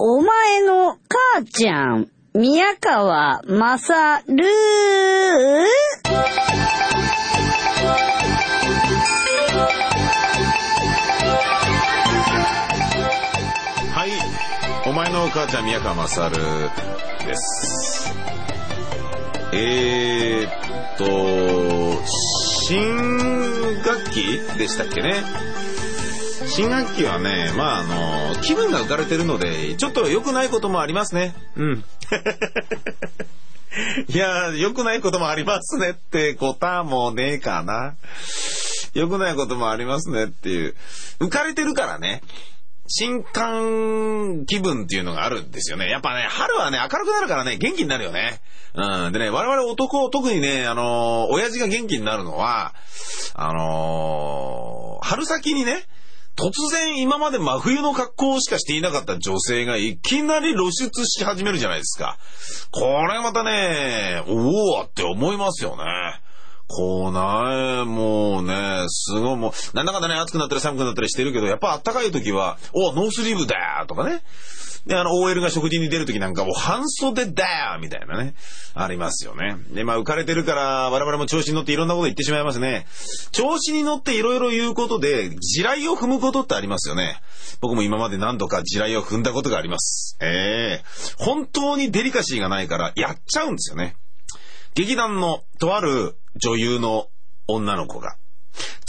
お前の母ちゃん、宮川まさるはい。お前の母ちゃん、宮川勝です。えーっと、新学期でしたっけね？新学期はね、まあ、あの、気分が浮かれてるので、ちょっと良くないこともありますね。うん。いや、良くないこともありますねってことはもうねえかな。良くないこともありますねっていう。浮かれてるからね。新刊気分っていうのがあるんですよね。やっぱね、春はね、明るくなるからね、元気になるよね。うん。でね、我々男、特にね、あのー親父が元気になるのは、あのー春先にね、突然今まで真冬の格好しかしていなかった女性がいきなり露出し始めるじゃないですか。これまたね、おおって思いますよね。こうなもうね、すごいもう、なんだかんだね、暑くなったり寒くなったりしてるけど、やっぱ暖かい時は、おノースリーブだとかね。で、あの、OL が食事に出る時なんか、もう半袖だよみたいなね、ありますよね。で、まあ、浮かれてるから、我々も調子に乗っていろんなこと言ってしまいますね。調子に乗っていろいろ言うことで、地雷を踏むことってありますよね。僕も今まで何度か地雷を踏んだことがあります。ええ本当にデリカシーがないから、やっちゃうんですよね。劇団のとある女優の女の子が、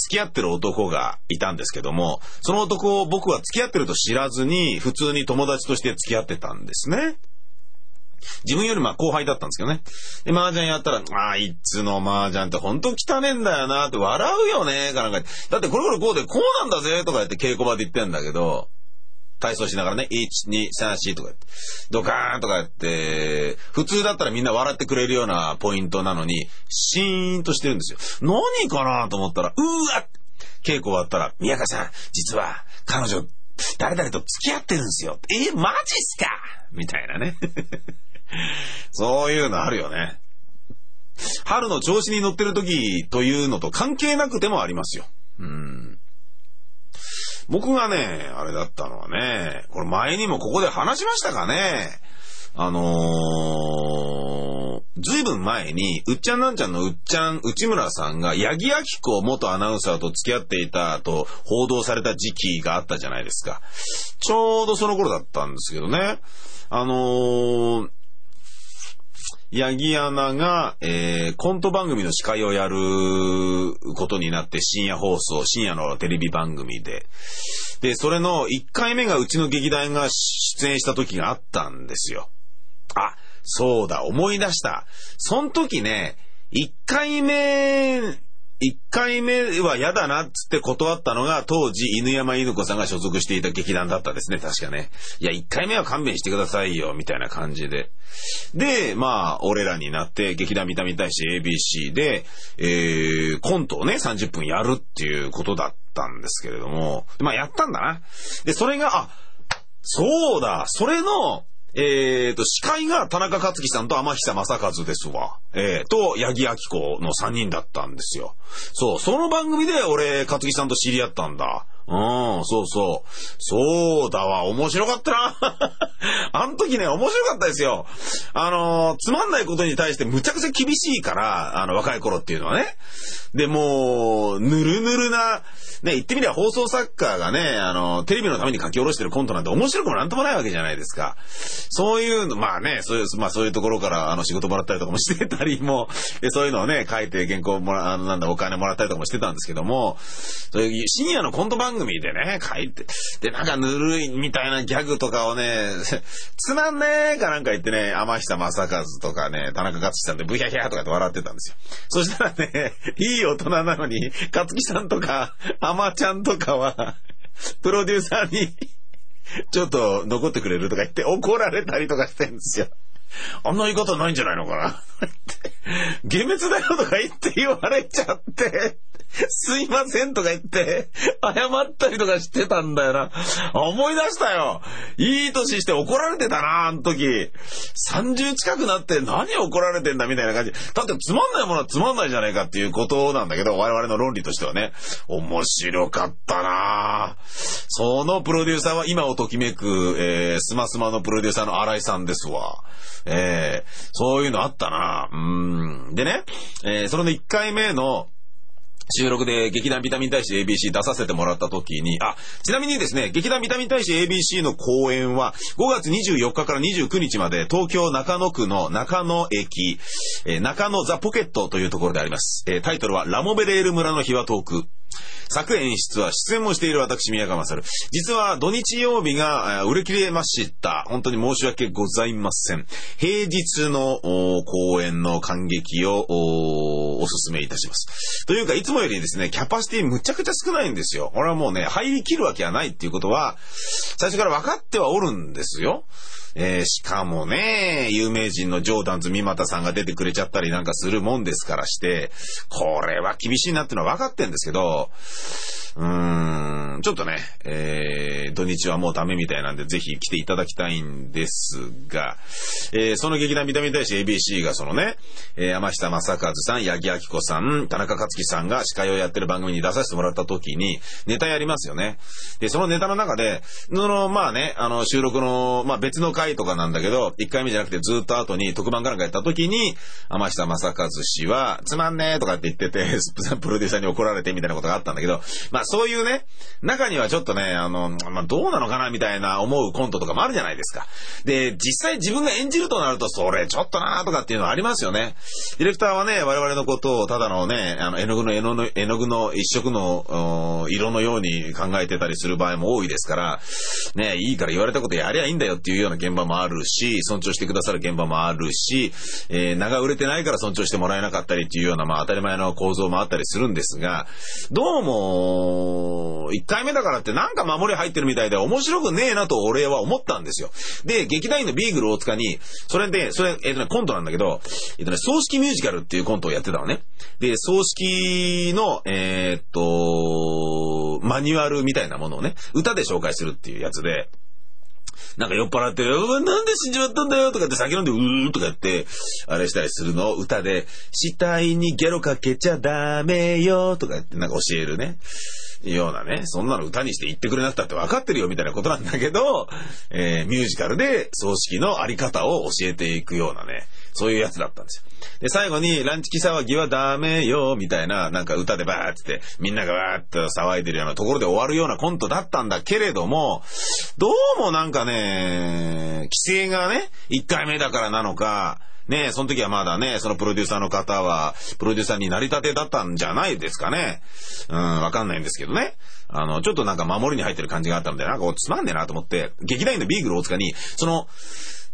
付き合ってる男がいたんですけども、その男を僕は付き合ってると知らずに、普通に友達として付き合ってたんですね。自分よりまあ後輩だったんですけどね。で、麻雀やったら、ああ、いつの麻雀ってほんと汚ねえんだよなって笑うよね、かなんか。だってこれこれこうでこうなんだぜとか言って稽古場で言ってんだけど、体操しながらね、1、2、3、4とか言って、ドカーンとかやって、普通だったらみんな笑ってくれるようなポイントなのに、シーンとしてるんですよ。何かなと思ったら、うーわ稽古終わったら、宮川さん、実は彼女、誰々と付き合ってるんですよ。え、マジっすか？みたいなね。そういうのあるよね。春の調子に乗ってる時というのと関係なくてもありますよ。うん。僕がね、あれだったのはね、これ前にもここで話しましたかね。あのー、ずいぶん前に、うっちゃんなんちゃんのうっちゃん、内村さんが、八木亜希子元アナウンサーと付き合っていたと報道された時期があったじゃないですか。ちょうどその頃だったんですけどね。あのー、八木アナが、えー、コント番組の司会をやることになって深夜放送、深夜のテレビ番組で。で、それの1回目がうちの劇団が出演した時があったんですよ。あ、そうだ、思い出した。その時ね、1回目、1回目は嫌だなっつって断ったのが当時犬山犬子さんが所属していた劇団だったですね、確かね。いや、1回目は勘弁してくださいよ、みたいな感じで。で、まあ、俺らになって劇団見たみたいし ABC で、えー、コントをね、30分やるっていうことだったんですけれども、まあ、やったんだな。で、それが、あ、そうだ、それの、えーと、司会が田中克樹さんと天久正和ですわ。えー、と、八木亜希子の3人だったんですよ。そう、その番組で俺、克樹さんと知り合ったんだ。うん、そうそう。そうだわ、面白かったな。あの時ね、面白かったですよ。あのーつまんないことに対してむちゃくちゃ厳しいから、あの、若い頃っていうのはね。で、もう、ぬるぬるな、ね、言ってみれば放送作家がね、あの、テレビのために書き下ろしてるコントなんて面白くもなんともないわけじゃないですか。そういうの、まあね、そういう、まあそういうところから、あの、仕事もらったりとかもしてたりも、そういうのをね、書いて原稿もら、あの、なんだ、お金もらったりとかもしてたんですけども、そういう深夜のコント番組でね、書いて、で、なんかぬるいみたいなギャグとかをね、つまんねえかなんか言ってね、天久正和とかね、田中克樹さんでブヒャヒャとかって笑ってたんですよ。そしたらね、いい大人なのに、克樹さんとか、天ちゃんとかは、プロデューサーに、ちょっと残ってくれるとか言って怒られたりとかしてんですよ。あんな言い方ないんじゃないのかなって。幻滅だよとか言って言われちゃって。すいませんとか言って、謝ったりとかしてたんだよな。思い出したよ。いい年して怒られてたな、あの時。30近くなって何怒られてんだみたいな感じ。だってつまんないものはつまんないじゃないかっていうことなんだけど、我々の論理としてはね。面白かったなそのプロデューサーは今をときめく、えー、スマスマのプロデューサーの新井さんですわ。えー、そういうのあったなうん。でね、えー、それの1回目の、収録で劇団ビタミン大使 ABC 出させてもらった時に、あ、ちなみにですね、劇団ビタミン大使 ABC の公演は5月24日から29日まで東京中野区の中野駅、えー、中野ザ・ポケットというところであります。えー、タイトルはラモベレール村の秘話トーク。作演出は出演もしている私、宮川勝。実は土日曜日が売れ切れました。本当に申し訳ございません。平日の公演の感激をお勧めいたします。というか、いつもよりですね、キャパシティむちゃくちゃ少ないんですよ。俺はもうね、入りきるわけはないっていうことは、最初から分かってはおるんですよ。えー、しかもね、有名人のジョーダンズ三股さんが出てくれちゃったりなんかするもんですからして、これは厳しいなってのは分かってんですけど、うーん、ちょっとね、えー、土日はもうダメみたいなんで、ぜひ来ていただきたいんですが、えー、その劇団見た目に対して ABC がそのね、えー、山下正和さん、八木明子さん、田中克樹さんが司会をやってる番組に出させてもらった時に、ネタやりますよね。で、そのネタの中で、その、まあね、あの、収録の、まあ別の回とかなんだけど、1回目じゃなくてずっと後に特番かなんかやった時に、山下正和氏は、つまんねえとかって言ってて、プロデューサーに怒られてみたいなことがあったんだけど、ままあそういうね、中にはちょっとね、あの、まあ、どうなのかなみたいな思うコントとかもあるじゃないですか。で、実際自分が演じるとなると、それちょっとなーとかっていうのはありますよね。ディレクターはね、我々のことをただのね、あの、絵の具の絵の具の絵の具の一色の色のように考えてたりする場合も多いですから、ね、いいから言われたことやりゃいいんだよっていうような現場もあるし、尊重してくださる現場もあるし、えー、名が売れてないから尊重してもらえなかったりっていうような、まあ当たり前の構造もあったりするんですが、どうも、1回目だからってなんか守り入ってるみたいで面白くねえなと俺は思ったんですよ。で、劇団員のビーグル大塚に、それで、それ、えっ、とね、コントなんだけど、えっ、とね、葬式ミュージカルっていうコントをやってたのね。で、葬式の、えー、っと、マニュアルみたいなものをね、歌で紹介するっていうやつで、なんか酔っ払って、なんで死んじまったんだよとかって酒飲んで、うーとかって、あれしたりするのを歌で、死体にゲロかけちゃダメよとかってなんか教えるね。ようなね、そんなの歌にして言ってくれなくたって分かってるよみたいなことなんだけど、えー、ミュージカルで葬式のあり方を教えていくようなね、そういうやつだったんですよ。で、最後に、ランチキ騒ぎはダメよ、みたいな、なんか歌でバーって、みんながバーって騒いでるようなところで終わるようなコントだったんだけれども、どうもなんかね、規制がね、1回目だからなのか、ねその時はまだね、そのプロデューサーの方は、プロデューサーになり立てだったんじゃないですかね。うん、わかんないんですけどね。あの、ちょっとなんか守りに入ってる感じがあったので、なんかつまんねえなと思って、劇団員のビーグル大塚に、その、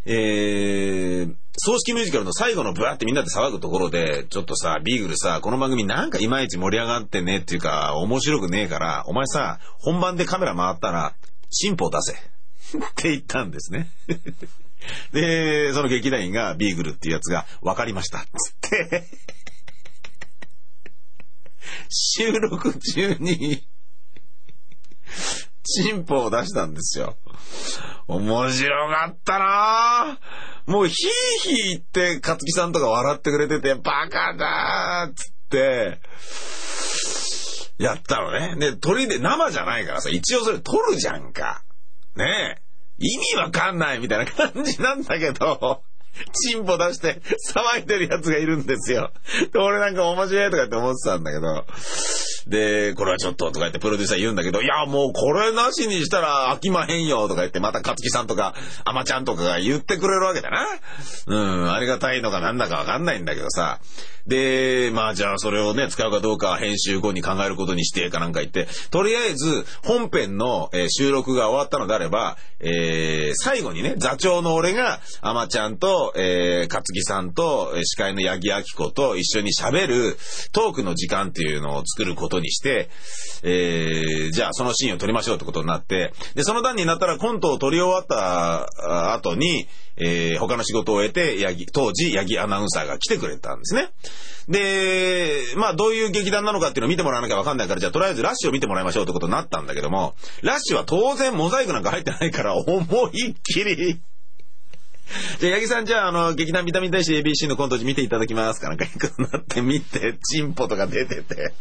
えー、葬式ミュージカルの最後のブワーってみんなで騒ぐところで、ちょっとさ、ビーグルさ、この番組なんかいまいち盛り上がってねっていうか、面白くねえから、お前さ、本番でカメラ回ったら、進歩出せ。って言ったんですね。で、その劇団員がビーグルっていうやつが分かりました。つって収録中に進歩を出したんですよ。面白かったなぁ。もうヒーヒー言って、勝木さんとか笑ってくれてて、バカだーっつって、やったのね。で、鳥で生じゃないからさ、一応それ撮るじゃんか。ねえ。意味わかんないみたいな感じなんだけど、チンポ出して騒いでるやつがいるんですよ。で、俺なんか面白いとかって思ってたんだけど、で、これはちょっととか言ってプロデューサー言うんだけど、いや、もうこれなしにしたら飽きまへんよとか言って、また勝木さんとか、あまちゃんとかが言ってくれるわけだな。うん、ありがたいのかなんだかわかんないんだけどさ。で、まあじゃあそれをね、使うかどうか編集後に考えることにしてかなんか言って、とりあえず本編の、え、収録が終わったのであれば、えー、最後にね、座長の俺が、あまちゃんと、えー、勝木さんと、司会の八木明子と一緒に喋るトークの時間っていうのを作ることことにして、えー、じゃあそのシーンを撮りましょうってことになって、で、その段になったらコントを撮り終わった後に、えー、他の仕事を終えて、ヤギ、当時、ヤギアナウンサーが来てくれたんですね。で、まあどういう劇団なのかっていうのを見てもらわなきゃわかんないから、じゃあとりあえずラッシュを見てもらいましょうってことになったんだけども、ラッシュは当然モザイクなんか入ってないから、思いっきり、じゃあ、八木さん、じゃあ、あの、劇団ビタミン大使 ABC のコント見ていただきますかなんか、なって見て、チンポとか出てて。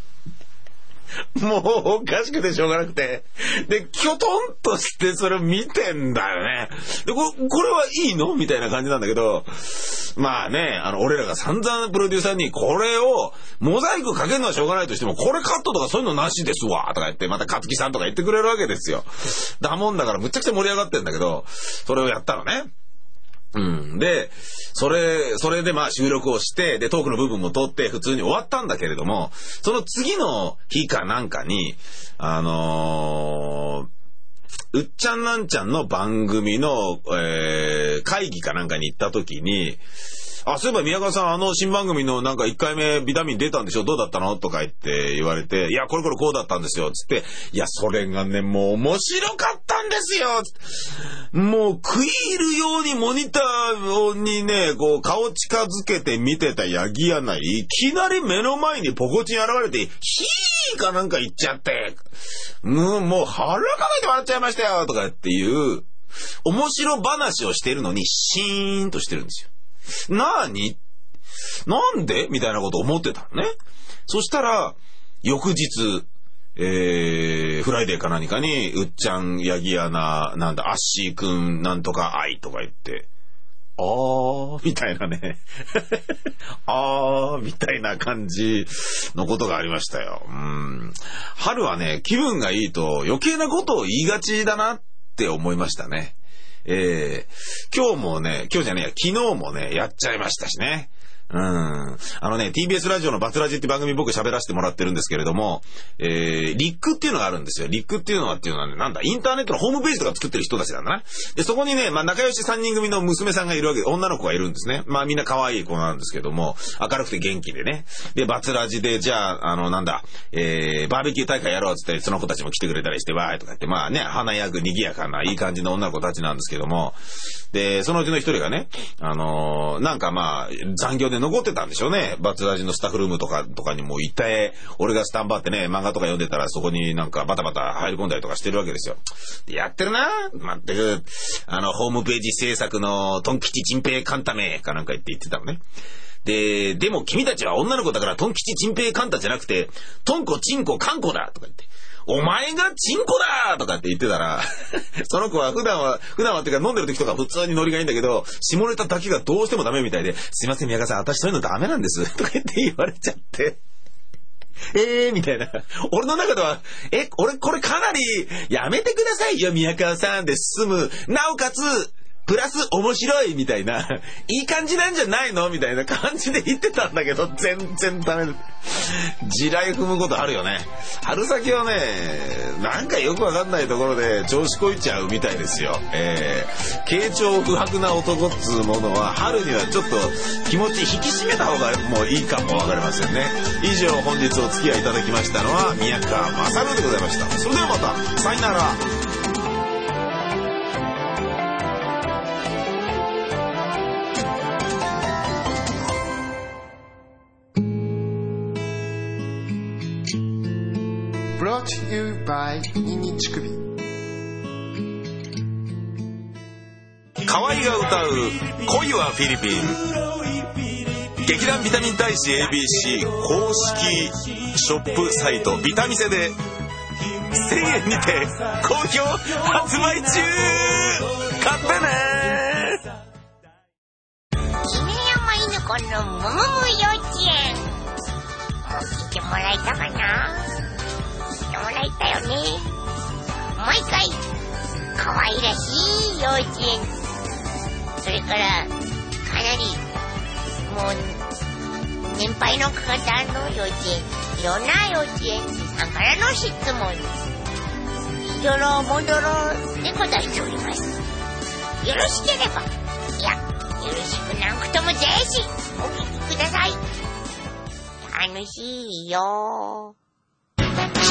もう、おかしくてしょうがなくて。で、キョトンとしてそれを見てんだよね。で、ここれはいいの？みたいな感じなんだけど、まあね、あの、俺らが散々プロデューサーに、これを、モザイクかけるのはしょうがないとしても、これカットとかそういうのなしですわとか言って、また勝木さんとか言ってくれるわけですよ。だもんだから、むちゃくちゃ盛り上がってんだけど、それをやったのね。うん。で、それ、それでまあ収録をして、で、トークの部分も撮って普通に終わったんだけれども、その次の日かなんかに、あのーうっちゃんなんちゃんの番組の、えー会議かなんかに行った時に、あ、そういえば宮川さん、あの新番組のなんか1回目ビタミン出たんでしょ？どうだったの？とか言って言われて、いや、これこれこうだったんですよ。つって、いや、それがね、もう面白かったんですよもう食い入るようにモニターにね、こう顔近づけて見てたヤギアナ、いきなり目の前にポコチン現れて、ヒーかなんか言っちゃって、もう、もう腹かけて笑っちゃいましたよとかっていう、面白話をしてるのにシーンとしてるんですよ。なーになんで？みたいなこと思ってたのね。そしたら、翌日、えー、フライデーか何かに、うっちゃん、ヤギアナ、なんだ、アッシーくん、なんとか愛とか言って、あー、みたいなね。あー、みたいな感じのことがありましたよ。うん。春はね、気分がいいと余計なことを言いがちだなって思いましたね。えー、今日もね、今日じゃねえや、昨日もね、やっちゃいましたしね。うん。あのね、TBS ラジオのバツラジって番組僕喋らせてもらってるんですけれども、えー、リックっていうのがあるんですよ。リックっていうのはっていうのはね、なんだ、インターネットのホームページとか作ってる人たちなんだな。で、そこにね、まあ仲良し3人組の娘さんがいるわけで、女の子がいるんですね。まあみんな可愛い子なんですけども、明るくて元気でね。で、バツラジで、じゃあ、あの、なんだ、えー、バーベキュー大会やろうっつって、その子たちも来てくれたりして、わーいとか言って、まあね、華やぐ賑やかな、いい感じの女の子たちなんですけども、で、そのうちの一人がね、あのーなんかまあ、残業で残ってたんでしょうね。バツラジのスタッフルームとか、とかにも行って、俺がスタンバってね、漫画とか読んでたらそこになんかバタバタ入り込んだりとかしてるわけですよ。でやってるなまったく、あの、ホームページ制作のトン吉チンペイカンタメかなんか言って言ってたのね。で、でも君たちは女の子だからトン吉チンペイカンタじゃなくて、トンコチンコカンコだとか言って。お前がチンコだとかって言ってたら、その子は普段は、普段はっていうか飲んでる時とか普通にノリがいいんだけど、下ネタだけがどうしてもダメみたいで、すいません宮川さん、私そういうのダメなんです。とか言って言われちゃって。え えー、みたいな。俺の中では、え、俺これかなり、やめてくださいよ、宮川さんで済む。なおかつ、プラス面白いみたいな、いい感じなんじゃないのみたいな感じで言ってたんだけど、全然ダメだ。地雷踏むことあるよね。春先はね、なんかよくわかんないところで調子こいちゃうみたいですよ。えー、傾聴不白な男っつうものは、春にはちょっと気持ち引き締めた方がもういいかもわかりませんね。以上本日お付き合いいただきましたのは、宮川勝でございました。それではまた、さよなら。Brought to you by ニンニン乳首。河合が歌う「恋はフィリピン」劇団ビタミン大使 ABC 公式ショップサイト。ビタミセで1000円にて好評発売中。買ってね犬山犬子の幼稚園。もう聞いてもらえたかな？いたよね。毎回。可愛らしい幼稚園。それからかなりもう年配の方の幼稚園。いろんな幼稚園。さんからの質問。にしどろもどろで答えております。よろしければ。いやよろしくなくともぜひお聞きください。楽しいよ。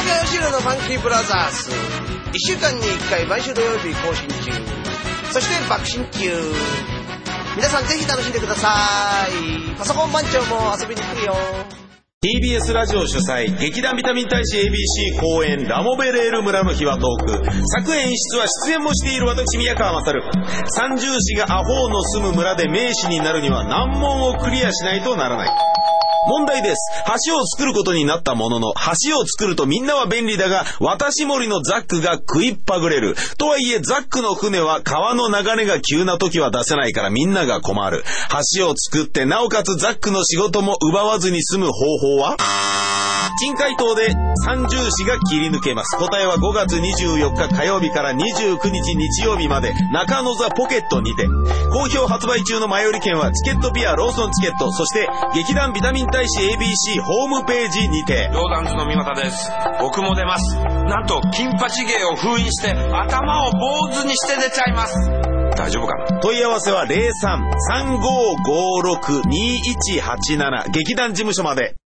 中吉野のファンキーブラザーズ。1週間に1回毎週土曜日更新中。そして爆心中皆さんぜひ楽しんでください。パソコン番長も遊びに来るよ。TBS ラジオ主催劇団ビタミン大使 ABC 公演ラモベレール村の日はトーク。作演出は出演もしている私宮川勝。三重士がアホーの住む村で名士になるには難問をクリアしないとならない。問題です。橋を作ることになったものの、橋を作るとみんなは便利だが、私森のザックが食いっぱぐれる。とはいえ、ザックの船は川の流れが急な時は出せないからみんなが困る。橋を作って、なおかつザックの仕事も奪わずに済む方法は？珍回答で三重士が切り抜けます。答えは5月24日火曜日から29日日曜日まで中野座ポケットにて。好評発売中の前売り券はチケットピアローソンチケット、そして劇団ビタミン大使 ABC ホームページにて。ローダンズの三股です。僕も出ます。なんと、金八芸を封印して頭を坊主にして出ちゃいます。大丈夫かな？問い合わせは03-3556-2187劇団事務所まで。